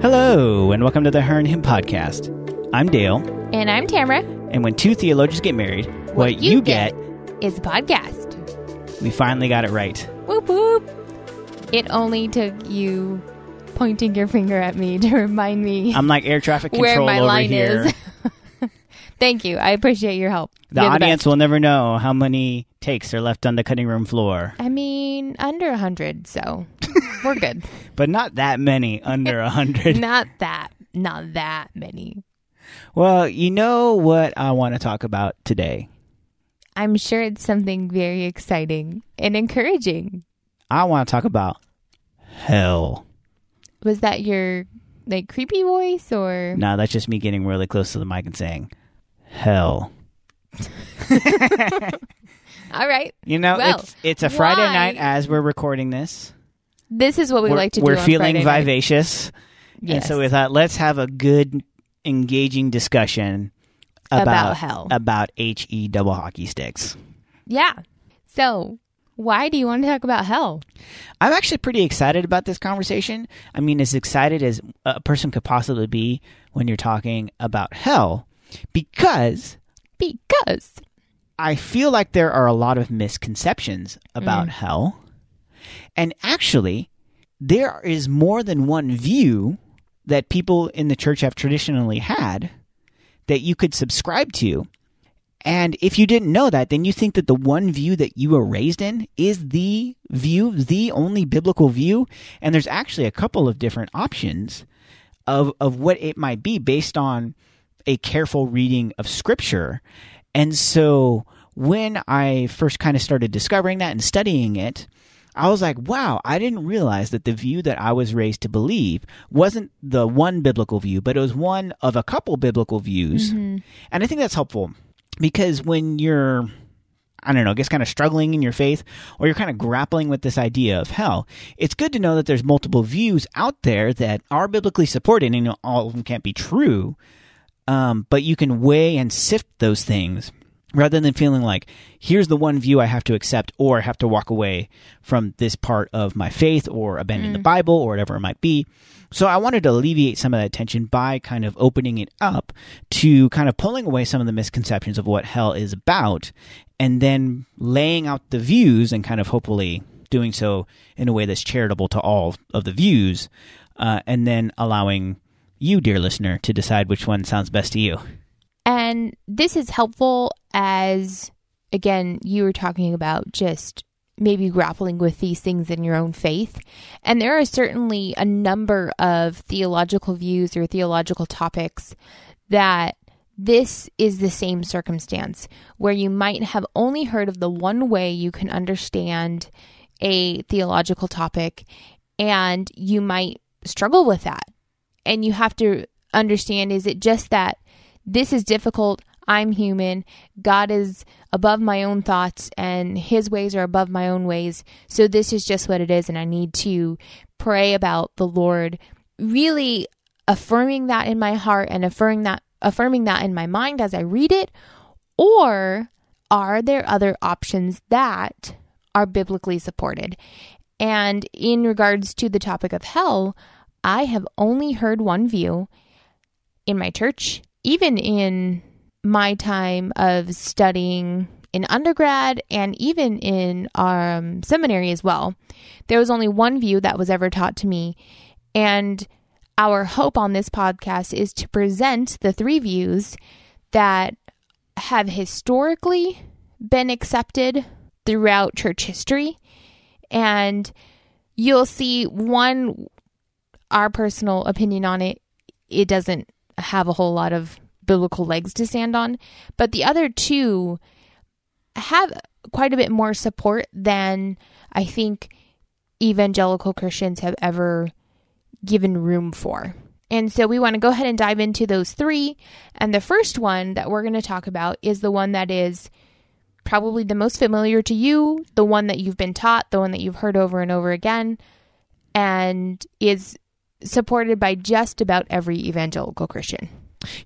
Hello, and welcome to the Her and Hymn podcast. I'm Dale, And I'm Tamara. and when two theologians get married, what, you, get, is a podcast. we finally got it right. Whoop whoop. It only took you pointing your finger at me to remind me I'm like air traffic where control my over line here. is. Thank you. I appreciate your help. The You're audience best. will never know how many takes are left on the cutting room floor, I mean, under a hundred, so we're good. but not that many under a hundred. not that, not that many. well, you know what I want to talk about today. I'm sure it's something very exciting and encouraging. I want to talk about hell. Was that your like creepy voice or? No, that's just me getting really close to the mic and saying hell. All right. You know, Well, it's it's a Friday why- night as we're recording this. This is what we we're like to do. we're do. feeling vivacious. Yes. And so we thought, let's have a good, engaging discussion about, About hell. about HE double hockey sticks. Yeah. So, why do you want to talk about hell? I'm actually pretty excited about this conversation. I mean, as excited as a person could possibly be when you're talking about hell, because Because I feel like there are a lot of misconceptions about Mm. hell. And actually, there is more than one view that people in the church have traditionally had that you could subscribe to. And if you didn't know that, then you think that the one view that you were raised in is the view, the only biblical view. And there's actually a couple of different options of, of what it might be based on a careful reading of scripture. And so when I first kind of started discovering that and studying it, I was like, wow, I didn't realize that the view that I was raised to believe wasn't the one biblical view, but it was one of a couple biblical views. And I think that's helpful because when you're I don't know, I guess kind of struggling in your faith or you're kind of grappling with this idea of hell, it's good to know that there's multiple views out there that are biblically supported and all of them can't be true. Um, but you can weigh and sift those things rather than feeling like here's the one view I have to accept or I have to walk away from this part of my faith or abandon the Bible or whatever it might be. So I wanted to alleviate some of that tension by kind of opening it up to kind of pulling away some of the misconceptions of what hell is about and then laying out the views and kind of hopefully doing so in a way that's charitable to all of the views uh, and then allowing you dear listener to decide which one sounds best to you. And this is helpful as, again, you were talking about just maybe grappling with these things in your own faith. And there are certainly a number of theological views or theological topics that this is the same circumstance where you might have only heard of the one way you can understand a theological topic and you might struggle with that. And you have to understand is it just that this is difficult? I'm human. God is above my own thoughts and his ways are above my own ways. So this is just what it is. And I need to pray about the Lord, really affirming that in my heart and affirming that, affirming that in my mind as I read it. Or are there other options that are biblically supported? And in regards to the topic of hell, I have only heard one view in my church, even in my time of studying in undergrad and even in um, seminary as well. There was only one view that was ever taught to me. And our hope on this podcast is to present the three views that have historically been accepted throughout church history. And you'll see one, our personal opinion on it, it doesn't have a whole lot of biblical legs to stand on. But the other two have quite a bit more support than I think evangelical Christians have ever given room for. And so we want to go ahead and dive into those three. And the first one that we're going to talk about is the one that is probably the most familiar to you, the one that you've been taught, the one that you've heard over and over again, and is supported by just about every evangelical Christian.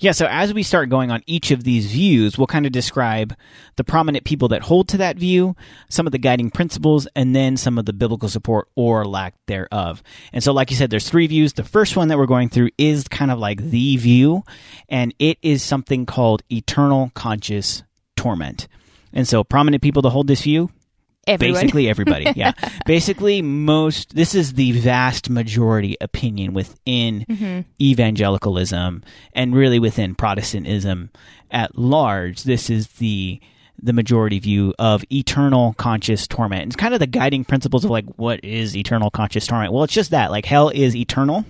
Yeah, so as we start going on each of these views, we'll kind of describe the prominent people that hold to that view, some of the guiding principles, and then some of the biblical support or lack thereof. And so, like you said, there's three views. The first one that we're going through is kind of like the view, and it is something called eternal conscious torment. And so, prominent people that hold this view, Everyone. Basically, everybody. Yeah. Basically, most, this is the vast majority opinion within Mm-hmm. evangelicalism and really within Protestantism at large. This is the, the majority view of eternal conscious torment. It's kind of the guiding principles of like, what is eternal conscious torment? Well, it's just that. Like, hell is eternal.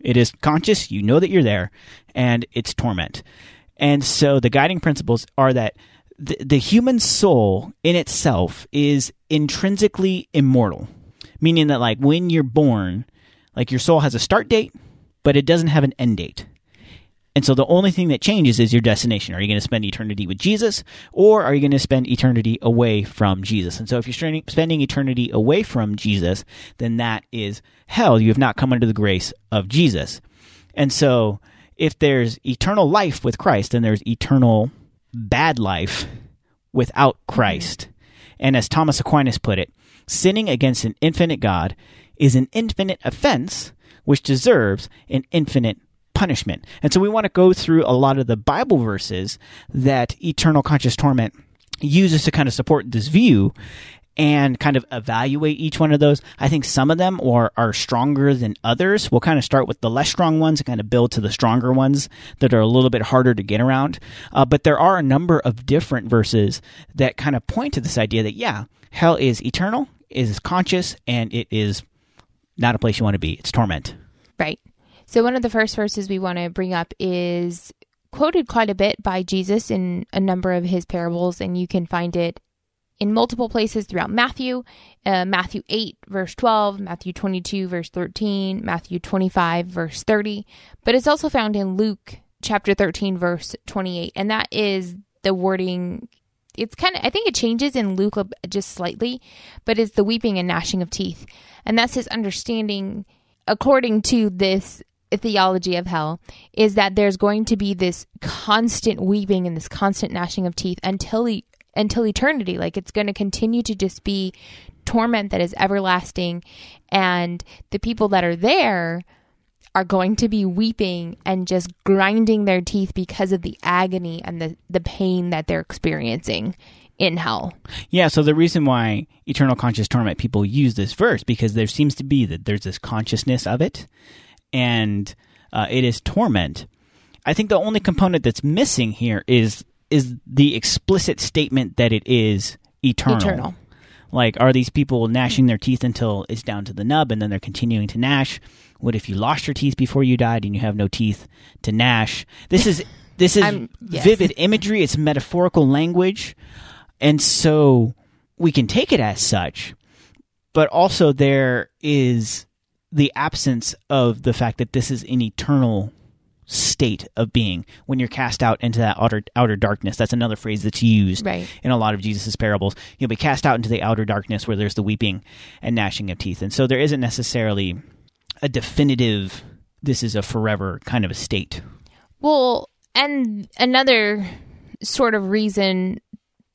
It is conscious. You know that you're there, and it's torment. And so the guiding principles are that the, the human soul in itself is intrinsically immortal, meaning that like when you're born, like your soul has a start date, but it doesn't have an end date. And so the only thing that changes is your destination. Are you going to spend eternity with Jesus or are you going to spend eternity away from Jesus? And so if you're spending- eternity away from Jesus, then that is hell. You have not come under the grace of Jesus. And so if there's eternal life with Christ, then there's eternal bad life without mm-hmm. Christ. And as Thomas Aquinas put it, sinning against an infinite God is an infinite offense which deserves an infinite punishment. And so we want to go through a lot of the Bible verses that eternal conscious torment uses to kind of support this view and kind of evaluate each one of those. I think some of them are, are stronger than others. We'll kind of start with the less strong ones and kind of build to the stronger ones that are a little bit harder to get around. Uh, but there are a number of different verses that kind of point to this idea that, yeah, hell is eternal, is conscious, and it is not a place you want to be. It's torment. Right. So, one of the first verses we want to bring up is quoted quite a bit by Jesus in a number of his parables, and you can find it in multiple places throughout Matthew, uh, Matthew 8, verse 12, Matthew 22, verse 13, Matthew 25, verse 30. But it's also found in Luke chapter 13, verse 28. And that is the wording. It's kind of, I think it changes in Luke just slightly, but it's the weeping and gnashing of teeth. And that's his understanding, according to this theology of hell, is that there's going to be this constant weeping and this constant gnashing of teeth until he, until eternity. Like it's going to continue to just be torment that is everlasting. And the people that are there are going to be weeping and just grinding their teeth because of the agony and the, the pain that they're experiencing in hell. Yeah, so the reason why eternal conscious torment people use this verse because there seems to be that there's this consciousness of it, and uh, it is torment. I think the only component that's missing here is is the explicit statement that it is eternal. Eternal. Like, are these people gnashing their teeth until it's down to the nub, and then they're continuing to gnash? What if you lost your teeth before you died and you have no teeth to gnash? This is this is yes. vivid imagery. It's metaphorical language, and so we can take it as such. But also, there is the absence of the fact that this is an eternal state of being when you're cast out into that outer outer darkness. That's another phrase that's used Right. in a lot of Jesus' parables. You'll be cast out into the outer darkness where there's the weeping and gnashing of teeth. And so there isn't necessarily a definitive this is a forever kind of a state. Well, and another sort of reason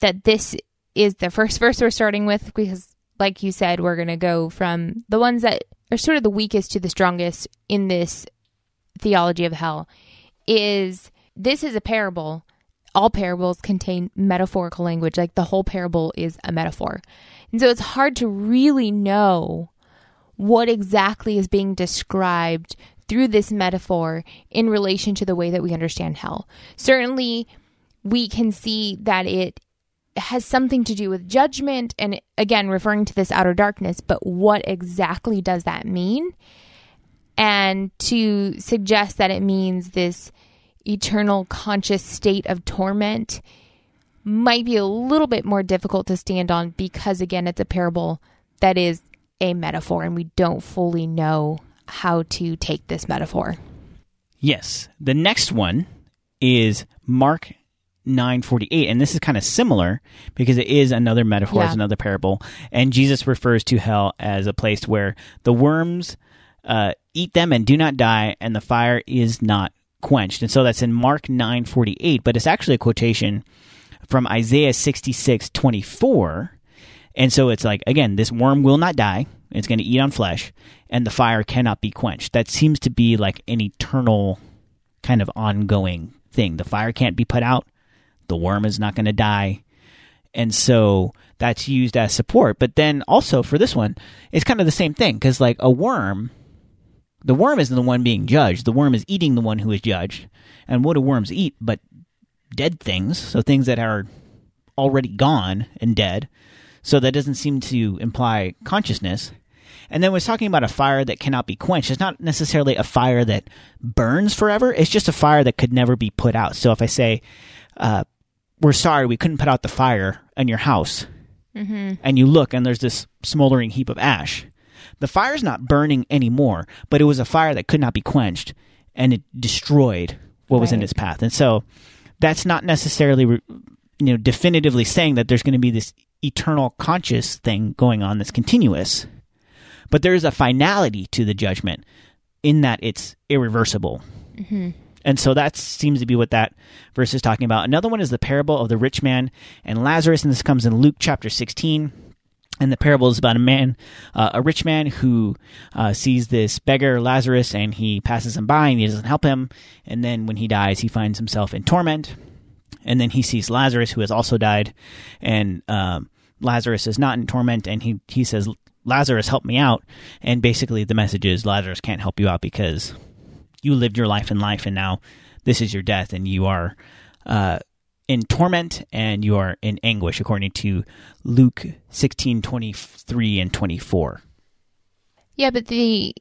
that this is the first verse we're starting with, because, like you said, we're going to go from the ones that are sort of the weakest to the strongest in this theology of hell, is this is a parable. All parables contain metaphorical language, like the whole parable is a metaphor. And so it's hard to really know what exactly is being described through this metaphor in relation to the way that we understand hell. Certainly, we can see that it has something to do with judgment and again referring to this outer darkness, but what exactly does that mean? And to suggest that it means this eternal conscious state of torment might be a little bit more difficult to stand on because again it's a parable that is a metaphor and we don't fully know how to take this metaphor. Yes. The next one is Mark 948 and this is kind of similar because it is another metaphor Yeah. it's another parable and jesus refers to hell as a place where the worms uh, eat them and do not die and the fire is not quenched. And so that's in Mark 9:48, but it's actually a quotation from Isaiah 66:24. And so it's like again, this worm will not die. It's going to eat on flesh, and the fire cannot be quenched. That seems to be like an eternal kind of ongoing thing. The fire can't be put out. The worm is not going to die. And so that's used as support. But then also for this one, it's kind of the same thing because like a worm, the worm isn't the one being judged. The worm is eating the one who is judged. And what do worms eat but dead things? So things that are already gone and dead. So that doesn't seem to imply consciousness. And then when it's talking about a fire that cannot be quenched, it's not necessarily a fire that burns forever. It's just a fire that could never be put out. So if I say, uh, we're sorry we couldn't put out the fire in your house, Mm-hmm. and you look and there's this smoldering heap of ash, the fire's not burning anymore, but it was a fire that could not be quenched, and it destroyed what was in its path. And so that's not necessarily, you know, definitively saying that there's going to be this eternal conscious thing going on that's continuous, but there is a finality to the judgment in that it's irreversible. Mm-hmm. And so that seems to be what that verse is talking about. Another one is the parable of the rich man and Lazarus, and this comes in Luke chapter 16. And the parable is about a man, uh, a rich man who uh, sees this beggar Lazarus, and he passes him by, and he doesn't help him. And then when he dies, he finds himself in torment. And then he sees Lazarus, who has also died, and um, Lazarus is not in torment, and he he says, "Lazarus, help me out." And basically, the message is Lazarus can't help you out because you lived your life in life and now this is your death and you are uh, in torment and you are in anguish according to luke 16 23 and 24 Yeah, but the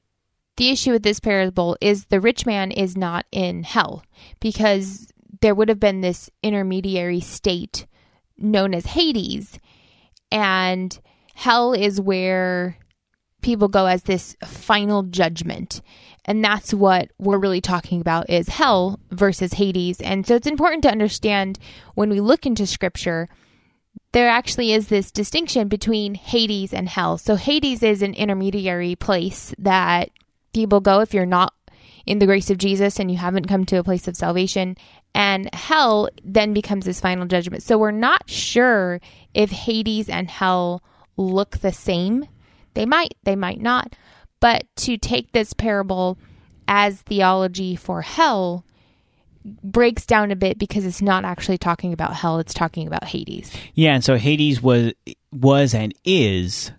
the issue with this parable is the rich man is not in hell because there would have been this intermediary state known as Hades and hell is where people go as this final judgment and that's what we're really talking about is hell versus Hades and so it's important to understand when we look into scripture there actually is this distinction between Hades and hell. So Hades is an intermediary place that people go if you're not in the grace of Jesus and you haven't come to a place of salvation. And hell then becomes this final judgment. So we're not sure if Hades and hell look the same. They might, they might not. But to take this parable as theology for hell breaks down a bit because it's not actually talking about hell, it's talking about Hades. yeah and so hades was was and is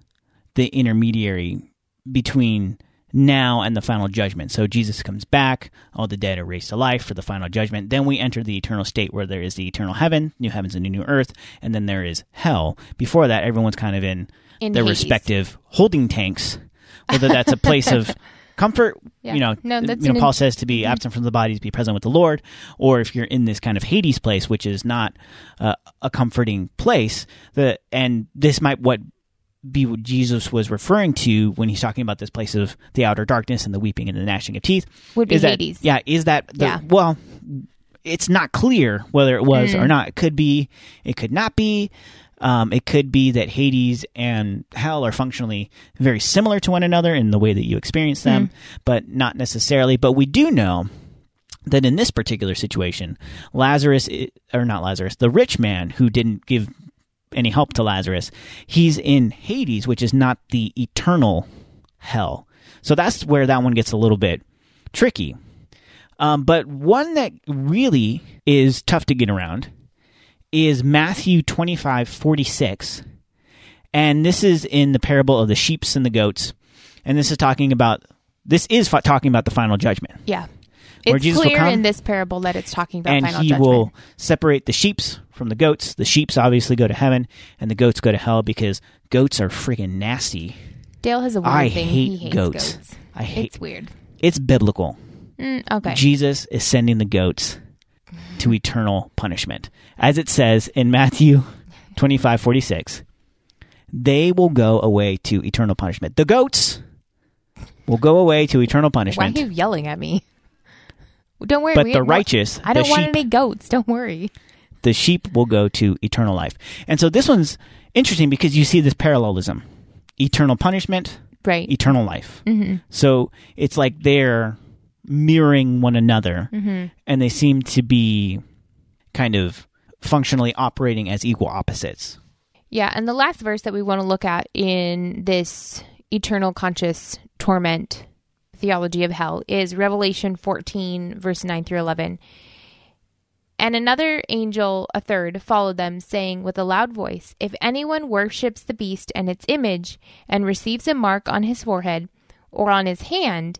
the intermediary between now and the final judgment so jesus comes back all the dead are raised to life for the final judgment then we enter the eternal state where there is the eternal heaven new heavens and a new earth and then there is hell before that everyone's kind of in In their Hades. respective holding tanks, whether that's a place of comfort, Yeah. you know, No, you know, Paul says to be absent from the body, to be present with the Lord, or if you're in this kind of Hades place, which is not uh, a comforting place, the and this might what be what Jesus was referring to when he's talking about this place of the outer darkness and the weeping and the gnashing of teeth. Would be is that, Hades. Yeah, is that the, Yeah. well? It's not clear whether it was Mm. or not. It could be. It could not be. Um, it could be that Hades and hell are functionally very similar to one another in the way that you experience them, but not necessarily. But we do know that in this particular situation, Lazarus, or not Lazarus, the rich man who didn't give any help to Lazarus, he's in Hades, which is not the eternal hell. So that's where that one gets a little bit tricky. Um, but one that really is tough to get around is Matthew twenty five forty six, and this is in the parable of the sheeps and the goats, and this is talking about this is talking about the final judgment, Yeah. It's clear come, in this parable that it's talking about and final he judgment. will separate the sheeps from the goats. The sheeps obviously go to heaven, and the goats go to hell because goats are freaking nasty. Dale has a weird I thing. hate he hates goats. goats. I hate. It's weird. It's biblical. Mm, okay. Jesus is sending the goats to eternal punishment. As it says in Matthew 25 46, they will go away to eternal punishment. The goats will go away to eternal punishment. Why are you yelling at me? Don't worry. but the righteous, I don't the want sheep, any goats. Don't worry. the sheep will go to eternal life. And so this one's interesting because you see this parallelism eternal punishment, Right. eternal life. hmm So it's like they're mirroring one another, mm-hmm. and they seem to be kind of functionally operating as equal opposites. Yeah, and the last verse that we want to look at in this eternal conscious torment theology of hell is Revelation 14, verse 9 through 11. And another angel, a third, followed them, saying with a loud voice, If anyone worships the beast and its image, and receives a mark on his forehead or on his hand,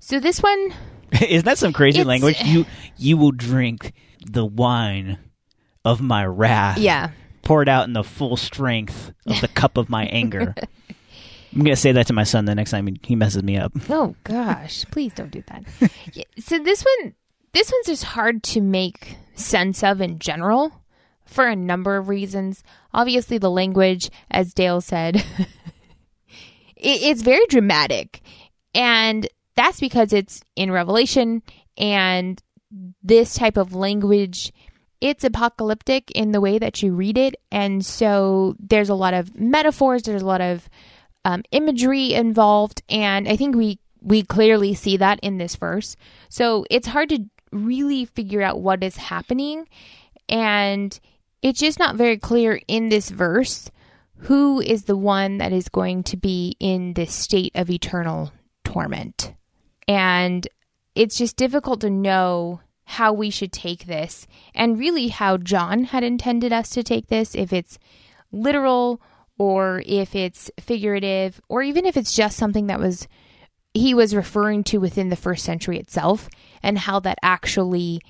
So this one, Isn't that some crazy It's- language? You you will drink the wine of my wrath. yeah, poured out in the full strength of the cup of my anger. I'm gonna say that to my son the next time he- he messes me up. Oh gosh, please don't do that. Yeah, so this one this one's just hard to make sense of in general for a number of reasons. Obviously the language, as Dale said, it, it's very dramatic. And that's because it's in Revelation and this type of language it's apocalyptic in the way that you read it. And so there's a lot of metaphors there's a lot of um, imagery involved. And i think we we clearly see that in this verse. So it's hard to really figure out what is happening. And it's just not very clear in this verse who is the one that is going to be in this state of eternal torment and it's just difficult to know how we should take this and really how John had intended us to take this if it's literal or if it's figurative or even if it's just something that was he was referring to within the first century itself and how that actually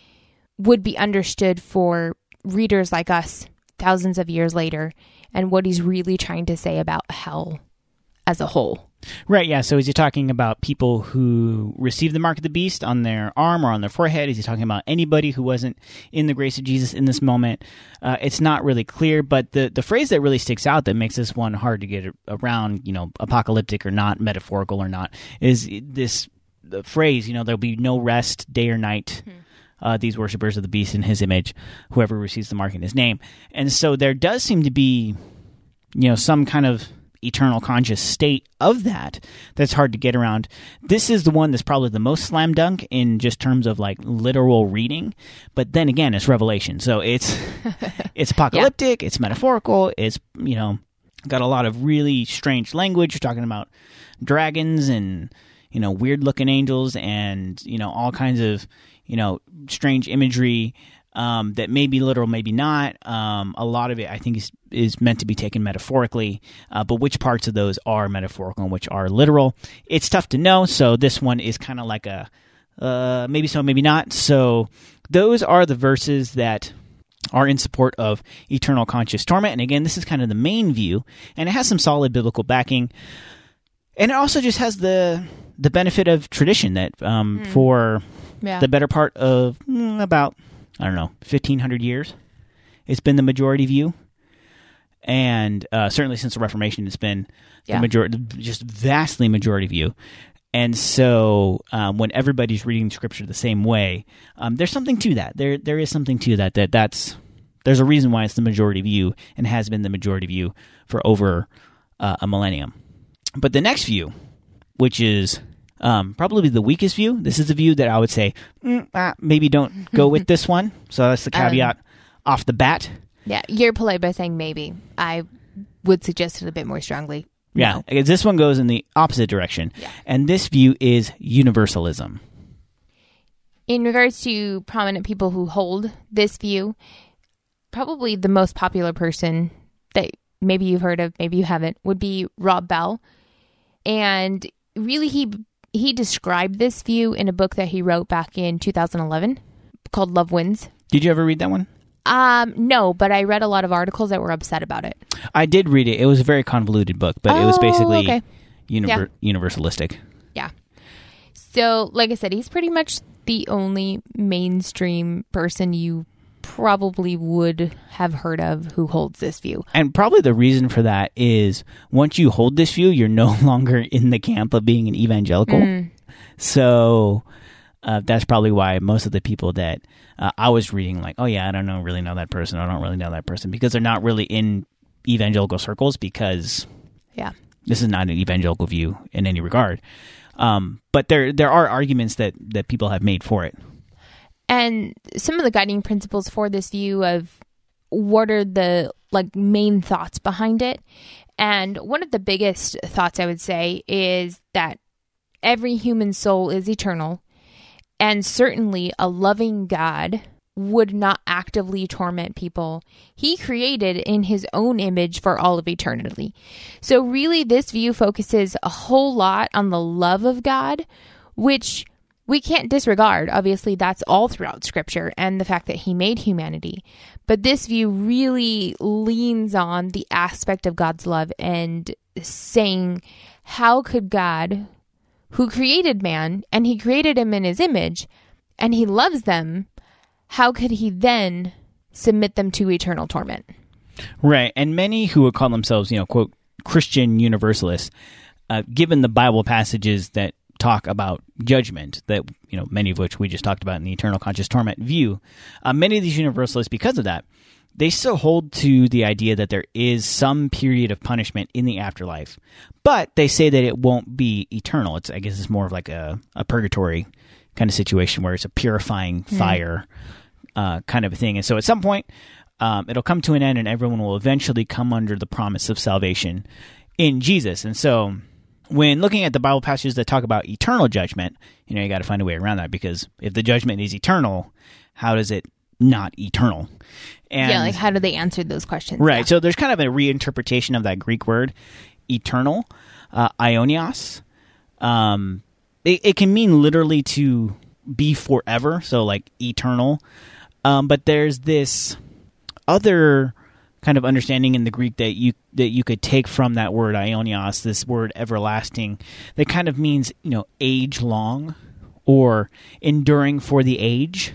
would be understood for readers like us thousands of years later and what he's really trying to say about hell as a whole. Right, yeah. So is he talking about people who received the mark of the beast on their arm or on their forehead? Is he talking about anybody who wasn't in the grace of Jesus in this moment? Uh, it's not really clear, but the, the phrase that really sticks out that makes this one hard to get around, you know, apocalyptic or not, metaphorical or not, is this the phrase, you know, there'll be no rest day or night. Uh, these worshippers of the beast in his image, whoever receives the mark in his name. And so there does seem to be, you know, some kind of eternal conscious state of that that's hard to get around. This is the one that's probably the most slam dunk in just terms of like literal reading, but then again, it's revelation. So it's it's apocalyptic, it's metaphorical, it's you know got a lot of really strange language. You're talking about dragons and you know weird looking angels and you know all kinds of you know strange imagery um, that may be literal, maybe not. Um, a lot of it, I think, is is meant to be taken metaphorically, uh, but which parts of those are metaphorical and which are literal, it's tough to know. So this one is kind of like a uh, maybe so, maybe not. So those are the verses that are in support of eternal conscious torment. And again, this is kind of the main view, and it has some solid biblical backing. And it also just has the the benefit of tradition that um, for Yeah. the better part of mm, about I don't know fifteen hundred years, it's been the majority view, and uh, certainly since the Reformation, it's been Yeah. the majority, just vastly majority view. And so, um, when everybody's reading Scripture the same way, um, there's something to that. There, there is something to that. That that's there's a reason why it's the majority view and has been the majority view for over uh, a millennium. But the next view, which is um, probably the weakest view, this is the view that I would say mm, ah, maybe don't go with this one. So that's the Um, caveat off the bat. Yeah, you're polite by saying maybe. I would suggest it a bit more strongly. Yeah, No. because this one goes in the opposite direction, Yeah. and this view is universalism. In regards to prominent people who hold this view, probably the most popular person that maybe you've heard of, maybe you haven't, would be Rob Bell. And really he he described this view in a book that he wrote back in 2011 called Love Wins. Did you ever read that one? Um no, but I read a lot of articles that were upset about it. I did read it. It was a very convoluted book, but it was Oh, basically okay. univer- universalistic. Yeah. So, like I said, he's pretty much the only mainstream person you probably would have heard of who holds this view. And probably the reason for that is once you hold this view, you're no longer in the camp of being an evangelical. Mm. So uh, that's probably why most of the people that uh, I was reading, like, oh yeah, I don't know, really know that person. I don't really know that person because they're not really in evangelical circles because Yeah. this is not an evangelical view in any regard. Um, but there there are arguments that that people have made for it. And some of the guiding principles for this view of what are the like main thoughts behind it. And one of the biggest thoughts I would say is that every human soul is eternal. And certainly a loving God would not actively torment people he created in his own image for all of eternity. So, really, this view focuses a whole lot on the love of God, which we can't disregard. Obviously, that's all throughout scripture and the fact that he made humanity. But this view really leans on the aspect of God's love and saying, how could God, who created man and he created him in his image and he loves them, how could he then submit them to eternal torment? Right. And many who would call themselves, you know, quote, Christian universalists, uh, given the Bible passages that talk about judgment, that, you know, many of which we just talked about in the eternal conscious torment view, uh, many of these universalists, because of that, they still hold to the idea that there is some period of punishment in the afterlife, but they say that it won't be eternal. It's, I guess, it's more of like a, a purgatory kind of situation where it's a purifying fire uh, kind of a thing. And so at some point, um, it'll come to an end, and everyone will eventually come under the promise of salvation in Jesus. And so, when looking at the Bible passages that talk about eternal judgment, you know, you got to find a way around that because if the judgment is eternal, how does it not eternal? And yeah, like how do they answer those questions? Right. Yeah. So there's kind of a reinterpretation of that Greek word, eternal, uh, aionios. Um, it, it can mean literally to be forever, so like eternal. Um, but there's this other kind of understanding in the Greek that you that you could take from that word aionios, this word everlasting, that kind of means you know age long or enduring for the age.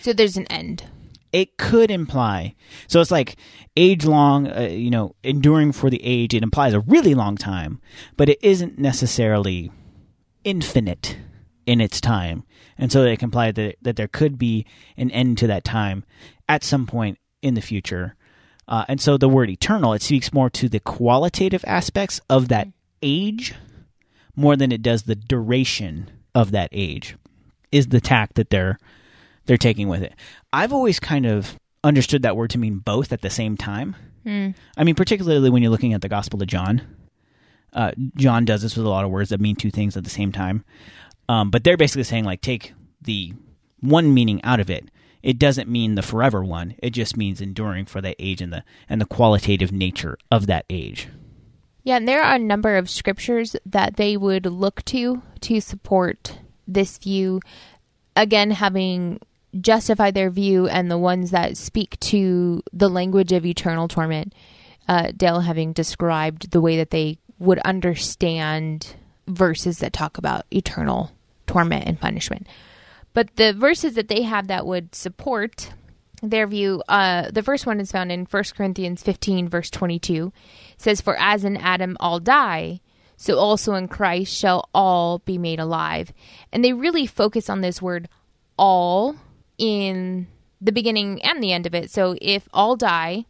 So there's an end. it could imply so it's like age long uh, you know enduring for the age it implies a really long time but it isn't necessarily infinite in its time. And so it can imply that, that there could be an end to that time at some point in the future uh, and so the word eternal it speaks more to the qualitative aspects of that age more than it does the duration of that age is the tack that they're they're taking with it. I've always kind of understood that word to mean both at the same time. I mean, particularly when you're looking at the Gospel of John. Uh, John does this with a lot of words that mean two things at the same time. Um, but they're basically saying, like, take the one meaning out of it. It doesn't mean the forever one. It just means enduring for that age and the and the qualitative nature of that age. Yeah, and there are a number of scriptures that they would look to to support this view. Again, having justified their view and the ones that speak to the language of eternal torment, uh, Dale having described the way that they would understand verses that talk about eternal torment and punishment. But the verses that they have that would support their view, uh, the first one is found in 1 Corinthians 15, verse 22. It says, For as in Adam all die, so also in Christ shall all be made alive. And they really focus on this word all in the beginning and the end of it. So if all die,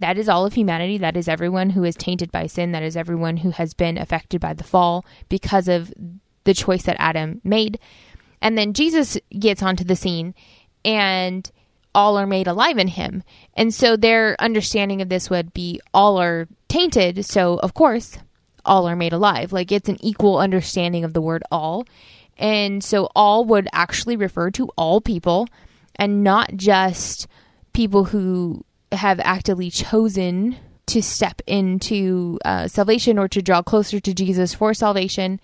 that is all of humanity. That is everyone who is tainted by sin. That is everyone who has been affected by the fall because of the choice that Adam made. And then Jesus gets onto the scene and all are made alive in him. And so their understanding of this would be all are tainted. So, of course, all are made alive. Like it's an equal understanding of the word all. And so all would actually refer to all people and not just people who have actively chosen to step into uh, salvation or to draw closer to Jesus for salvation.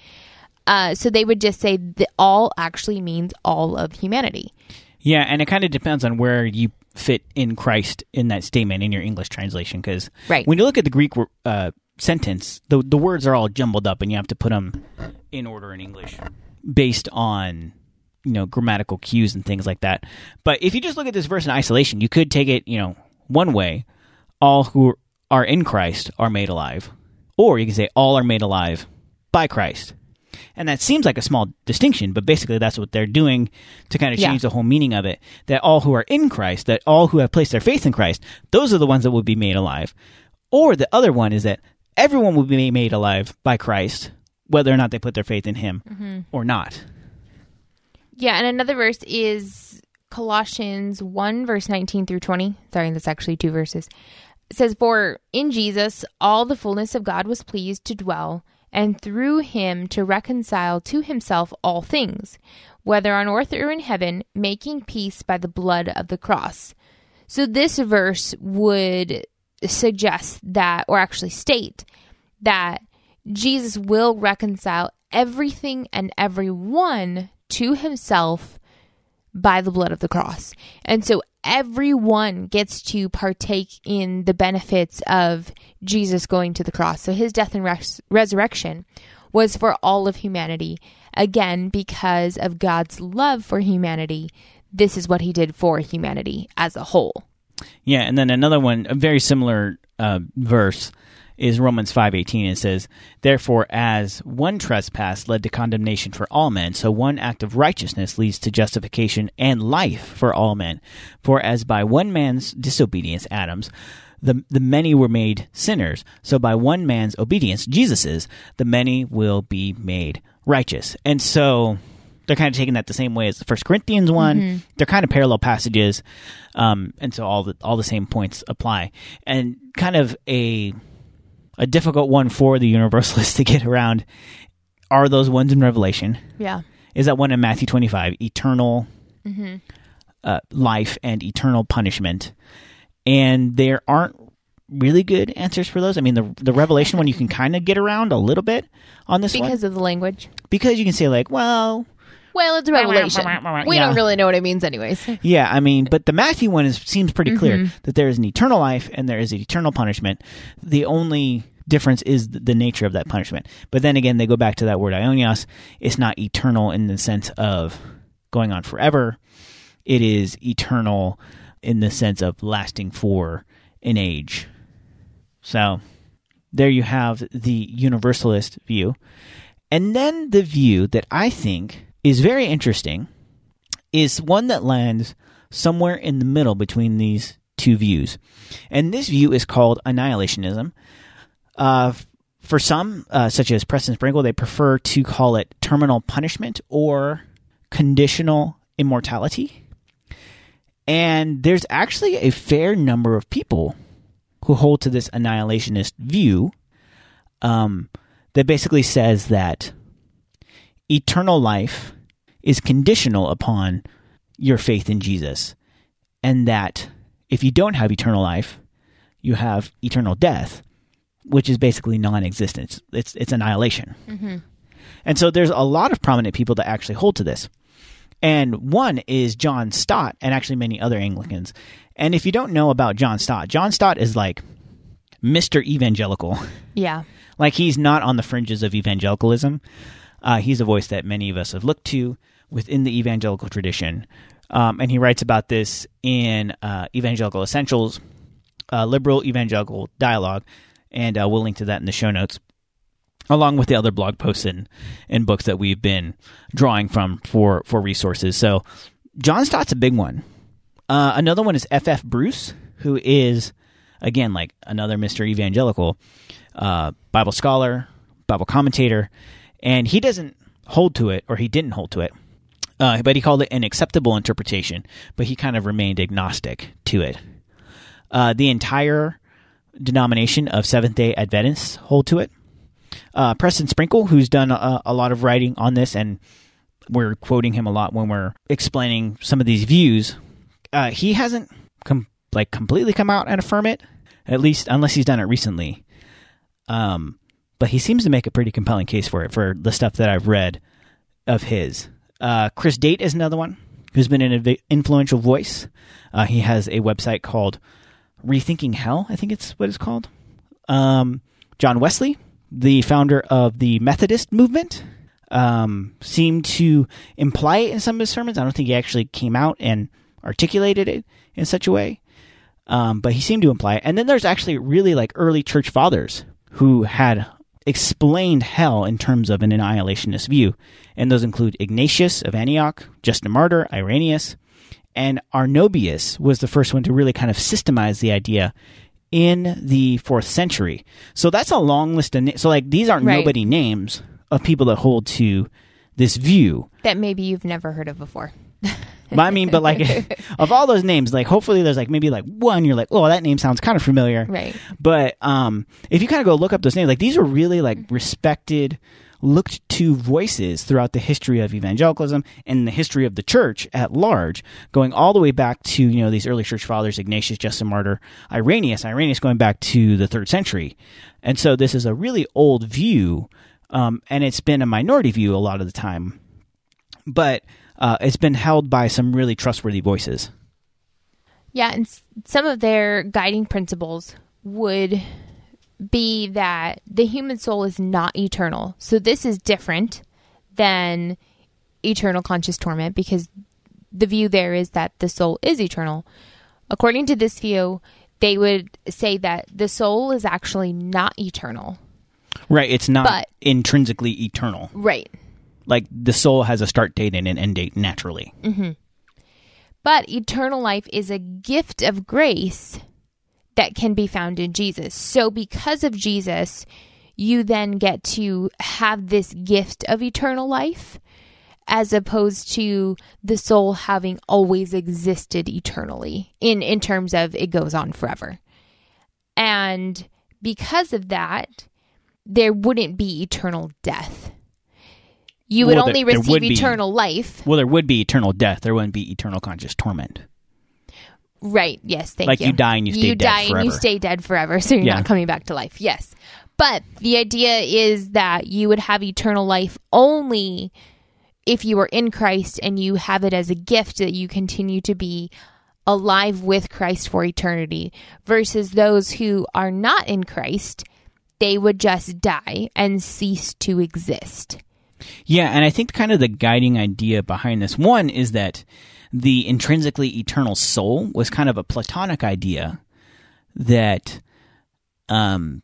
Uh, so they would just say that all actually means all of humanity. Yeah, and it kind of depends on where you fit in Christ in that statement in your English translation. Because Right. when you look at the Greek uh, sentence, the the words are all jumbled up, and you have to put them in order in English based on you know grammatical cues and things like that. But if you just look at this verse in isolation, you could take it you know one way: all who are in Christ are made alive, or you can say all are made alive by Christ. And that seems like a small distinction, but basically that's what they're doing to kind of Yeah. change the whole meaning of it. That all who are in Christ, that all who have placed their faith in Christ, those are the ones that will be made alive. Or the other one is that everyone will be made alive by Christ, whether or not they put their faith in Him mm-hmm. or not. Yeah, and another verse is Colossians 1, verse 19 through 20. Sorry, that's actually two verses. It says, For in Jesus all the fullness of God was pleased to dwell, and through him to reconcile to himself all things, whether on earth or in heaven, making peace by the blood of the cross. So this verse would suggest that, or actually state, that Jesus will reconcile everything and everyone to himself by the blood of the cross. And so everyone gets to partake in the benefits of Jesus going to the cross. So his death and res- resurrection was for all of humanity. Again, because of God's love for humanity, this is what he did for humanity as a whole. Yeah, and then another one, a very similar uh, verse, is Romans five eighteen. It says, "Therefore, as one trespass led to condemnation for all men, so one act of righteousness leads to justification and life for all men. For as by one man's disobedience, Adam's." The, the many were made sinners. So by one man's obedience, Jesus's, the many will be made righteous. And so they're kind of taking that the same way as the First Corinthians one. They're kind of parallel passages, um, and so all the all the same points apply. And kind of a a difficult one for the universalists to get around are those ones in Revelation. Yeah. Is that one in Matthew twenty five, eternal uh, life and eternal punishment, and there aren't really good answers for those. I mean, the the Revelation one you can kind of get around a little bit on this one Because of the language. because you can say like, well, Well, it's a revelation. We Yeah. don't really know what it means, anyways. Yeah, I mean, but the Matthew one is seems pretty mm-hmm. clear that there is an eternal life and there is an eternal punishment. The only difference is the, the nature of that punishment. But then again, they go back to that word aionios. It's not eternal in the sense of going on forever. It is eternal in the sense of lasting for an age. So there you have the universalist view. And then the view that I think is very interesting is one that lands somewhere in the middle between these two views. And this view is called annihilationism. Uh, for some, uh, such as Preston Sprinkle, they prefer to call it terminal punishment or conditional immortality. And there's actually a fair number of people who hold to this annihilationist view um, that basically says that eternal life is conditional upon your faith in Jesus, and that if you don't have eternal life, you have eternal death, which is basically non-existence. It's it's annihilation. Mm-hmm. And so there's a lot of prominent people that actually hold to this. And one is John Stott, and actually many other Anglicans. And if you don't know about John Stott, John Stott is like Mr. Evangelical. Yeah. like he's not on the fringes of evangelicalism. Uh, he's a voice that many of us have looked to within the evangelical tradition. Um, and he writes about this in uh, Evangelical Essentials, uh, Liberal Evangelical Dialogue, and uh, we'll link to that in the show notes, along with the other blog posts and, and books that we've been drawing from for, for resources. So John Stott's a big one. Uh, another one is F.F. Bruce, who is, again, like another Mr. Evangelical uh, Bible scholar, Bible commentator, and he doesn't hold to it, or he didn't hold to it, uh, but he called it an acceptable interpretation, but he kind of remained agnostic to it. Uh, the entire denomination of Seventh day Adventists hold to it. Uh, Preston Sprinkle, who's done a, a lot of writing on this, and we're quoting him a lot when we're explaining some of these views, uh, he hasn't com- like completely come out and affirm it, at least unless he's done it recently. Um, but he seems to make a pretty compelling case for it for the stuff that I've read of his. Uh, Chris Date is another one who's been an influential voice. Uh, he has a website called Rethinking Hell, I think it's what it's called. Um, John Wesley, the founder of the Methodist movement, um, seemed to imply it in some of his sermons. I don't think he actually came out and articulated it in such a way, um, but he seemed to imply it. And then there's actually really like early church fathers who had explained hell in terms of an annihilationist view, and those include Ignatius of Antioch, Justin Martyr, Irenaeus, and Arnobius was the first one to really kind of systemize the idea in the fourth century. So that's a long list of names. So like these aren't Right. nobody names of people that hold to this view. That maybe you've never heard of before. But I mean, but like of all those names, like hopefully there's like maybe like one you're like, oh, that name sounds kind of familiar. Right. But um, if you kind of go look up those names, like these are really like respected, looked to voices throughout the history of evangelicalism and the history of the church at large, going all the way back to you know these early church fathers, Ignatius, Justin Martyr, Irenaeus, Irenaeus going back to the third century, and so this is a really old view, um, and it's been a minority view a lot of the time, but uh, it's been held by some really trustworthy voices. Yeah, and some of their guiding principles would be that the human soul is not eternal. So this is different than eternal conscious torment because the view there is that the soul is eternal. According to this view, they would say that the soul is actually not eternal. Right, it's not But- intrinsically eternal. Right. Like the soul has a start date and an end date naturally. Mm-hmm. But eternal life is a gift of grace that can be found in Jesus. So, because of Jesus, you then get to have this gift of eternal life as opposed to the soul having always existed eternally in, in terms of it goes on forever. And because of that, there wouldn't be eternal death. You would Well, only there receive would be. eternal life. Well, there would be eternal death. There wouldn't be eternal conscious torment. Right. Yes. Thank Like you. you die and you stay dead die and you forever. stay dead forever, so you're Yeah. not coming back to life. Yes. But the idea is that you would have eternal life only if you are in Christ and you have it as a gift that you continue to be alive with Christ for eternity versus those who are not in Christ, they would just die and cease to exist. Yeah, and I think kind of the guiding idea behind this one is that the intrinsically eternal soul was kind of a Platonic idea that um,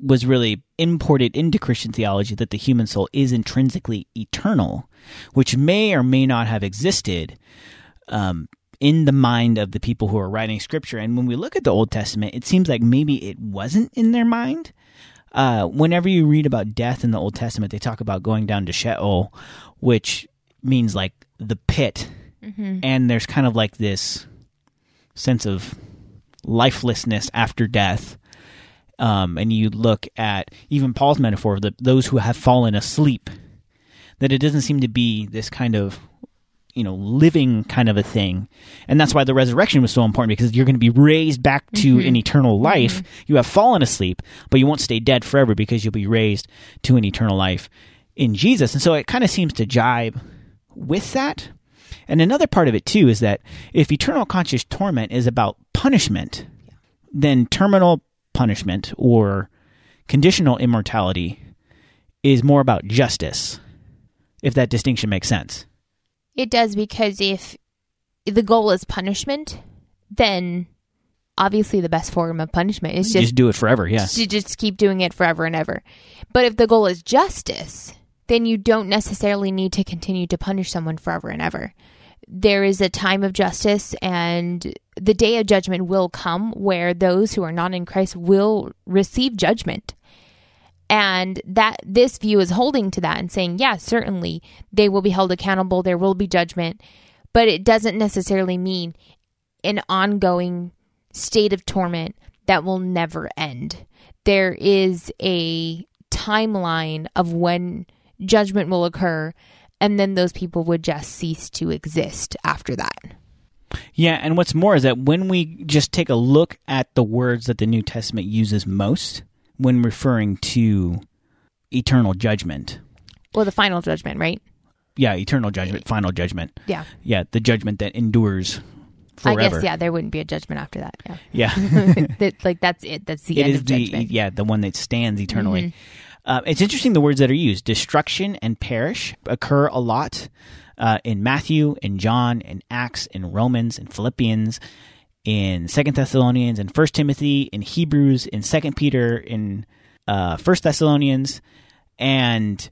was really imported into Christian theology that the human soul is intrinsically eternal, which may or may not have existed um, in the mind of the people who are writing scripture. And when we look at the Old Testament, it seems like maybe it wasn't in their mind. Uh, whenever you read about death in the Old Testament, they talk about going down to Sheol, which means like the pit. And there's kind of like this sense of lifelessness after death. Um, and you look at even Paul's metaphor of the, those who have fallen asleep, that it doesn't seem to be this kind of you know living kind of a thing. And that's why the resurrection was so important because you're going to be raised back to mm-hmm. an eternal mm-hmm. life. You have fallen asleep but you won't stay dead forever because you'll be raised to an eternal life in jesus. And so it kind of seems to jibe with that. And another part of it too is that if eternal conscious torment is about punishment then terminal punishment or conditional immortality is more about justice if that distinction makes sense It does because if the goal is punishment, then obviously the best form of punishment is just, just do it forever yeah to just keep doing it forever and ever. But if the goal is justice, then you don't necessarily need to continue to punish someone forever and ever. There is a time of justice, and the day of judgment will come where those who are not in Christ will receive judgment. And that this view is holding to that and saying, yeah, certainly they will be held accountable, there will be judgment, but it doesn't necessarily mean an ongoing state of torment that will never end. There is a timeline of when judgment will occur, and then those people would just cease to exist after that. Yeah, and what's more is that when we just take a look at the words that the New Testament uses most when referring to eternal judgment, Well, the final judgment, right? yeah, eternal judgment, final judgment, Yeah. yeah, the judgment that endures forever. I guess, yeah, there wouldn't be a judgment after that. Yeah. yeah. that, like, that's it. That's the it end is of the judgment. yeah the one that stands eternally. Uh, it's interesting the words that are used. Destruction and perish occur a lot uh, in Matthew, in John, in Acts, in Romans, in Philippians, in Second Thessalonians, in First Timothy, in Hebrews, in Second Peter, in uh, First Thessalonians, and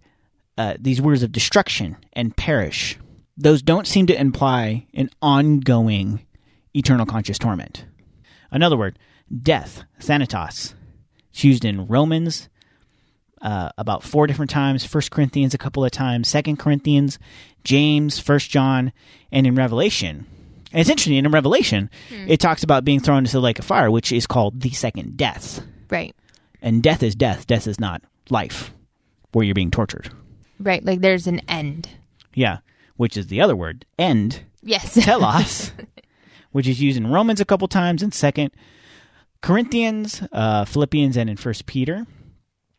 uh, these words of destruction and perish. Those don't seem to imply an ongoing eternal conscious torment. Another word, death, thanatos. It's used in Romans uh, about four different times, First Corinthians a couple of times, Second Corinthians, James, First John, and in Revelation. And it's interesting, in Revelation, Hmm. it talks about being thrown into the lake of fire, which is called the second death. Right. And death is death. Death is not life, where you're being tortured. Right. Like there's an end. Yeah, which is the other word, end, Yes. telos, which is used in Romans a couple times, in Second Corinthians, uh, Philippians, and in First Peter.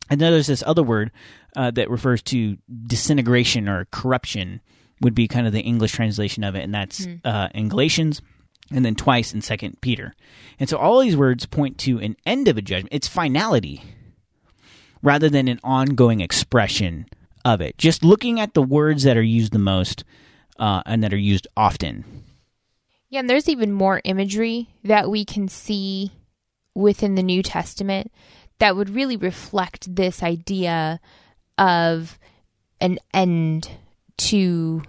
And then there's this other word uh, that refers to disintegration or corruption, would be kind of the English translation of it, and that's uh, in Galatians, and then twice in Second Peter. And so all these words point to an end of a judgment. It's finality, rather than an ongoing expression of it. Just looking at the words that are used the most uh, and that are used often. Yeah, and there's even more imagery that we can see within the New Testament that would really reflect this idea of an end to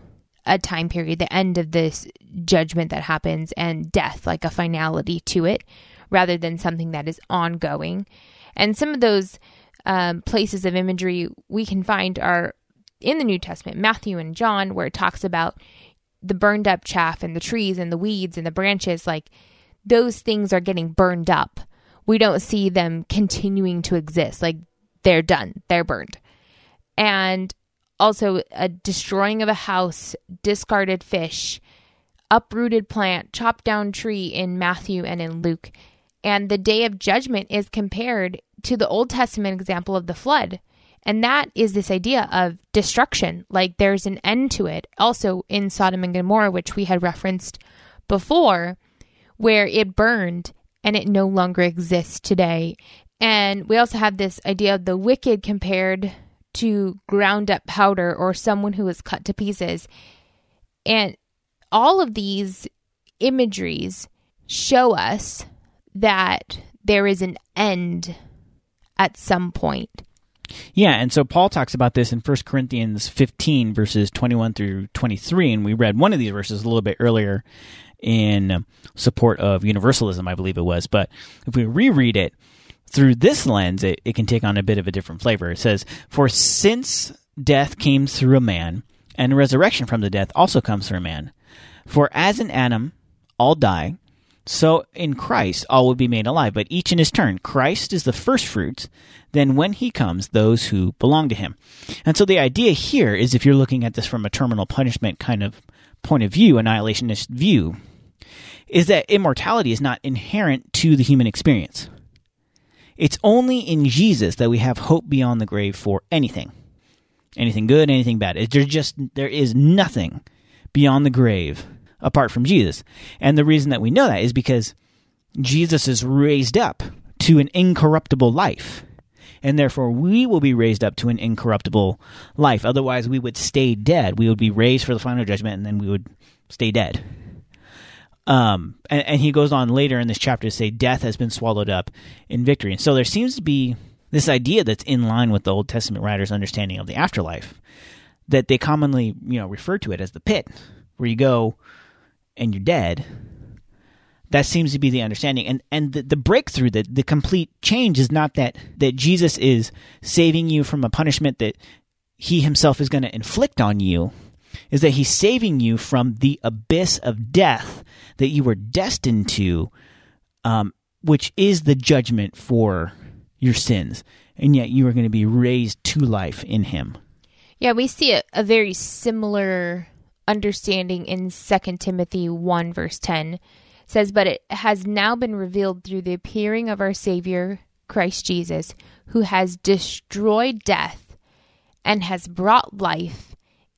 a time period, the end of this judgment that happens, and death, like a finality to it, rather than something that is ongoing. And some of those um, places of imagery we can find are in the New Testament, Matthew and John, where it talks about the burned up chaff and the trees and the weeds and the branches, like those things are getting burned up. We don't see them continuing to exist. Like they're done, they're burned. And also a destroying of a house, discarded fish, uprooted plant, chopped down tree in Matthew and in Luke. And the day of judgment is compared to the Old Testament example of the flood. And that is this idea of destruction. Like there's an end to it. Also in Sodom and Gomorrah, which we had referenced before, where it burned and it no longer exists today. And we also have this idea of the wicked compared to ground up powder or someone who is cut to pieces. And all of these imageries show us that there is an end at some point. Yeah, and so Paul talks about this in 1 Corinthians 15, verses 21 through 23, and we read one of these verses a little bit earlier in support of universalism, I believe it was. But if we reread it through this lens, it, it can take on a bit of a different flavor. It says, For since death came through a man, and resurrection from the death also comes through a man. For as in Adam all die, so in Christ all will be made alive, but each in his turn. Christ is the first fruits, then when he comes, those who belong to him. And so the idea here is if you're looking at this from a terminal punishment kind of point of view, annihilationist view, is that immortality is not inherent to the human experience. It's only in Jesus that we have hope beyond the grave for anything. Anything good, anything bad. There's just there is nothing beyond the grave apart from Jesus. And the reason that we know that is because Jesus is raised up to an incorruptible life. And therefore, we will be raised up to an incorruptible life. Otherwise, we would stay dead. We would be raised for the final judgment, and then we would stay dead. Um, and, and he goes on later in this chapter to say, Death has been swallowed up in victory. And so there seems to be this idea that's in line with the Old Testament writers' understanding of the afterlife, that they commonly, you know, refer to it as the pit, where you go and you're dead. That seems to be the understanding, and and the, the breakthrough, the the complete change, is not that that Jesus is saving you from a punishment that he himself is going to inflict on you, is that he's saving you from the abyss of death that you were destined to, um, which is the judgment for your sins, and yet you are going to be raised to life in him. Yeah, we see a, a very similar understanding in 2 Timothy 1 verse 10 It says but it has now been revealed through the appearing of our savior Christ Jesus who has destroyed death and has brought life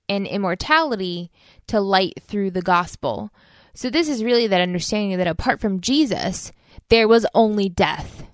and immortality to light through the gospel. So this is really that understanding that apart from Jesus there was only death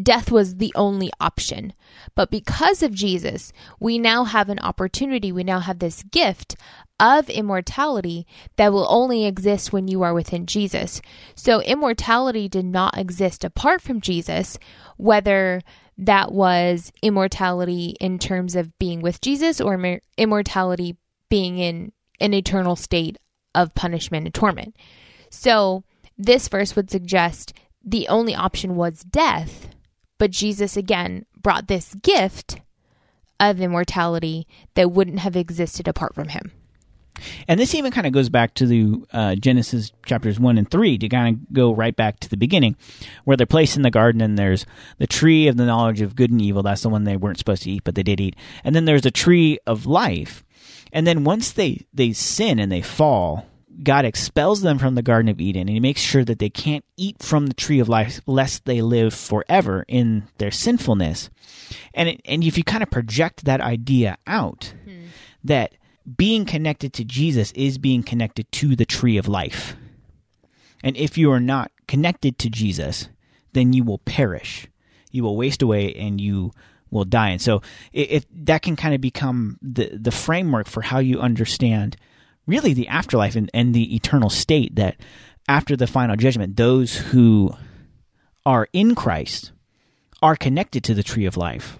death was the only option. But because of Jesus, we now have an opportunity, we now have this gift of immortality that will only exist when you are within Jesus. So immortality did not exist apart from Jesus, whether that was immortality in terms of being with Jesus or immortality being in an eternal state of punishment and torment. So this verse would suggest the only option was death, but Jesus again brought this gift of immortality that wouldn't have existed apart from him. And this even kind of goes back to the uh, Genesis chapters one and three to kind of go right back to the beginning, where they're placed in the garden and there's the tree of the knowledge of good and evil. That's the one they weren't supposed to eat, but they did eat. And then there's a tree of life. And then once they they sin and they fall, God expels them from the Garden of Eden and he makes sure that they can't eat from the tree of life lest they live forever in their sinfulness. And it, and if you kind of project that idea out, hmm. that being connected to Jesus is being connected to the tree of life. And if you are not connected to Jesus, then you will perish. You will waste away and you will die. And so if that can kind of become the the framework for how you understand really the afterlife and, and the eternal state that after the final judgment, those who are in Christ are connected to the tree of life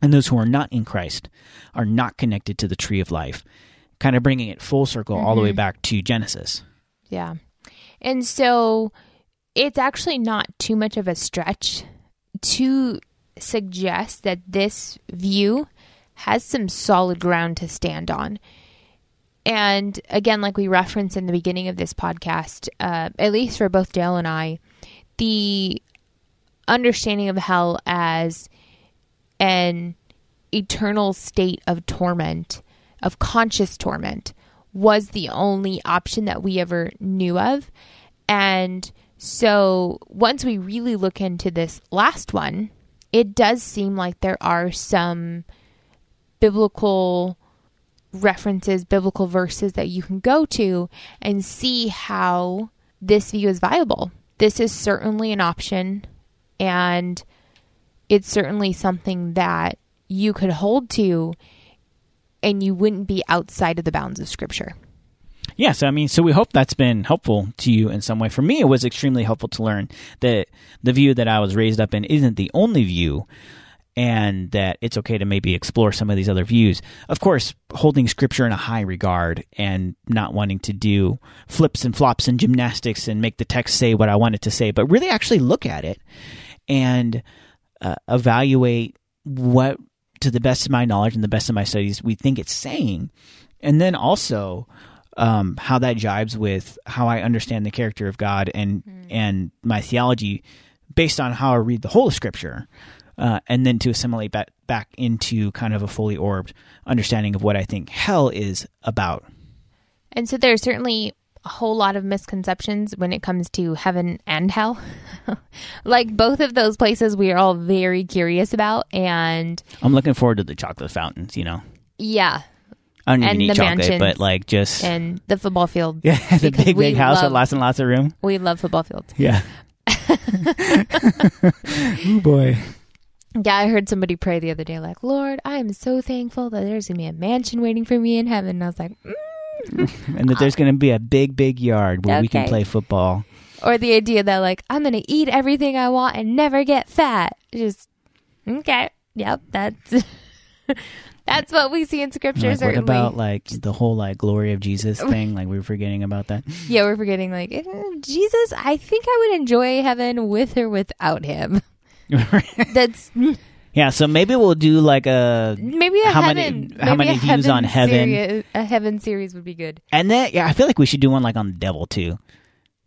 and those who are not in Christ are not connected to the tree of life, kind of bringing it full circle mm-hmm. all the way mm-hmm. back to Genesis. Yeah. And so it's actually not too much of a stretch to suggest that this view has some solid ground to stand on. And again, like we referenced in the beginning of this podcast, uh, at least for both Dale and I, the understanding of hell as an eternal state of torment, of conscious torment, was the only option that we ever knew of. And so once we really look into this last one, it does seem like there are some biblical references, biblical verses that you can go to and see how this view is viable. This is certainly an option. And it's certainly something that you could hold to and you wouldn't be outside of the bounds of scripture. Yes, I mean, so we hope that's been helpful to you in some way. For me, it was extremely helpful to learn that the view that I was raised up in isn't the only view and that it's okay to maybe explore some of these other views. Of course, holding scripture in a high regard and not wanting to do flips and flops and gymnastics and make the text say what I want it to say, but really actually look at it and uh, evaluate what, to the best of my knowledge and the best of my studies, we think it's saying, and then also um, how that jibes with how I understand the character of God and mm. and my theology based on how I read the whole of Scripture, uh, and then to assimilate back back into kind of a fully orbed understanding of what I think hell is about. And so there's certainly a whole lot of misconceptions when it comes to heaven and hell. like both of those places we are all very curious about and I'm looking forward to the chocolate fountains, you know. Yeah. I don't even eat chocolate, but like just and the football field. Yeah, the big big house love, with lots and lots of room. We love football fields. Yeah. oh boy. Yeah, I heard somebody pray the other day, like, Lord, I am so thankful that there's gonna be a mansion waiting for me in heaven. And I was like, mm, and that there's going to be a big, big yard where we can play football. Or the idea that like I'm going to eat everything I want and never get fat. Just okay, yep, that's that's what we see in scripture. Like, what about like the whole like glory of Jesus thing? Like we are forgetting about that. Yeah, we're forgetting like eh, Jesus. I think I would enjoy heaven with or without him. that's yeah, so maybe we'll do like a maybe a how heaven, many how many views on heaven. Series, a heaven series would be good. And then yeah, I feel like we should do one like on the devil too.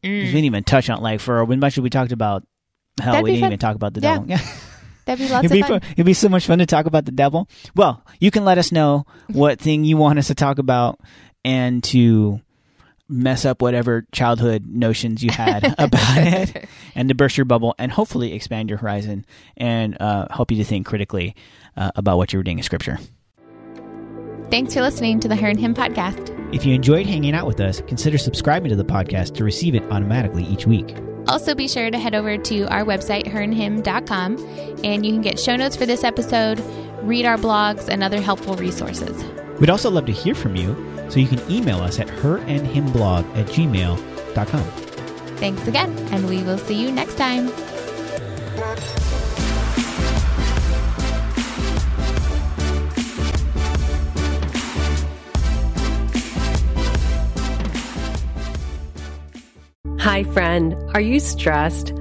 Mm. We didn't even touch on like for when much we talked about hell, That'd we didn't fun. even talk about the yeah. devil. Yeah. That'd be lots it'd of fun. It'd be so much fun to talk about the devil. Well, you can let us know what thing you want us to talk about and to mess up whatever childhood notions you had about it and to burst your bubble and hopefully expand your horizon and uh, help you to think critically uh, about what you're reading in scripture. Thanks for listening to the Her and Hymn podcast. If you enjoyed hanging out with us, consider subscribing to the podcast to receive it automatically each week. Also, be sure to head over to our website, herandhymn.com, and you can get show notes for this episode, read our blogs, and other helpful resources. We'd also love to hear from you, so you can email us at herandhymnblog at gmail.com. Thanks again, and we will see you next time. Hi, friend. Are you stressed?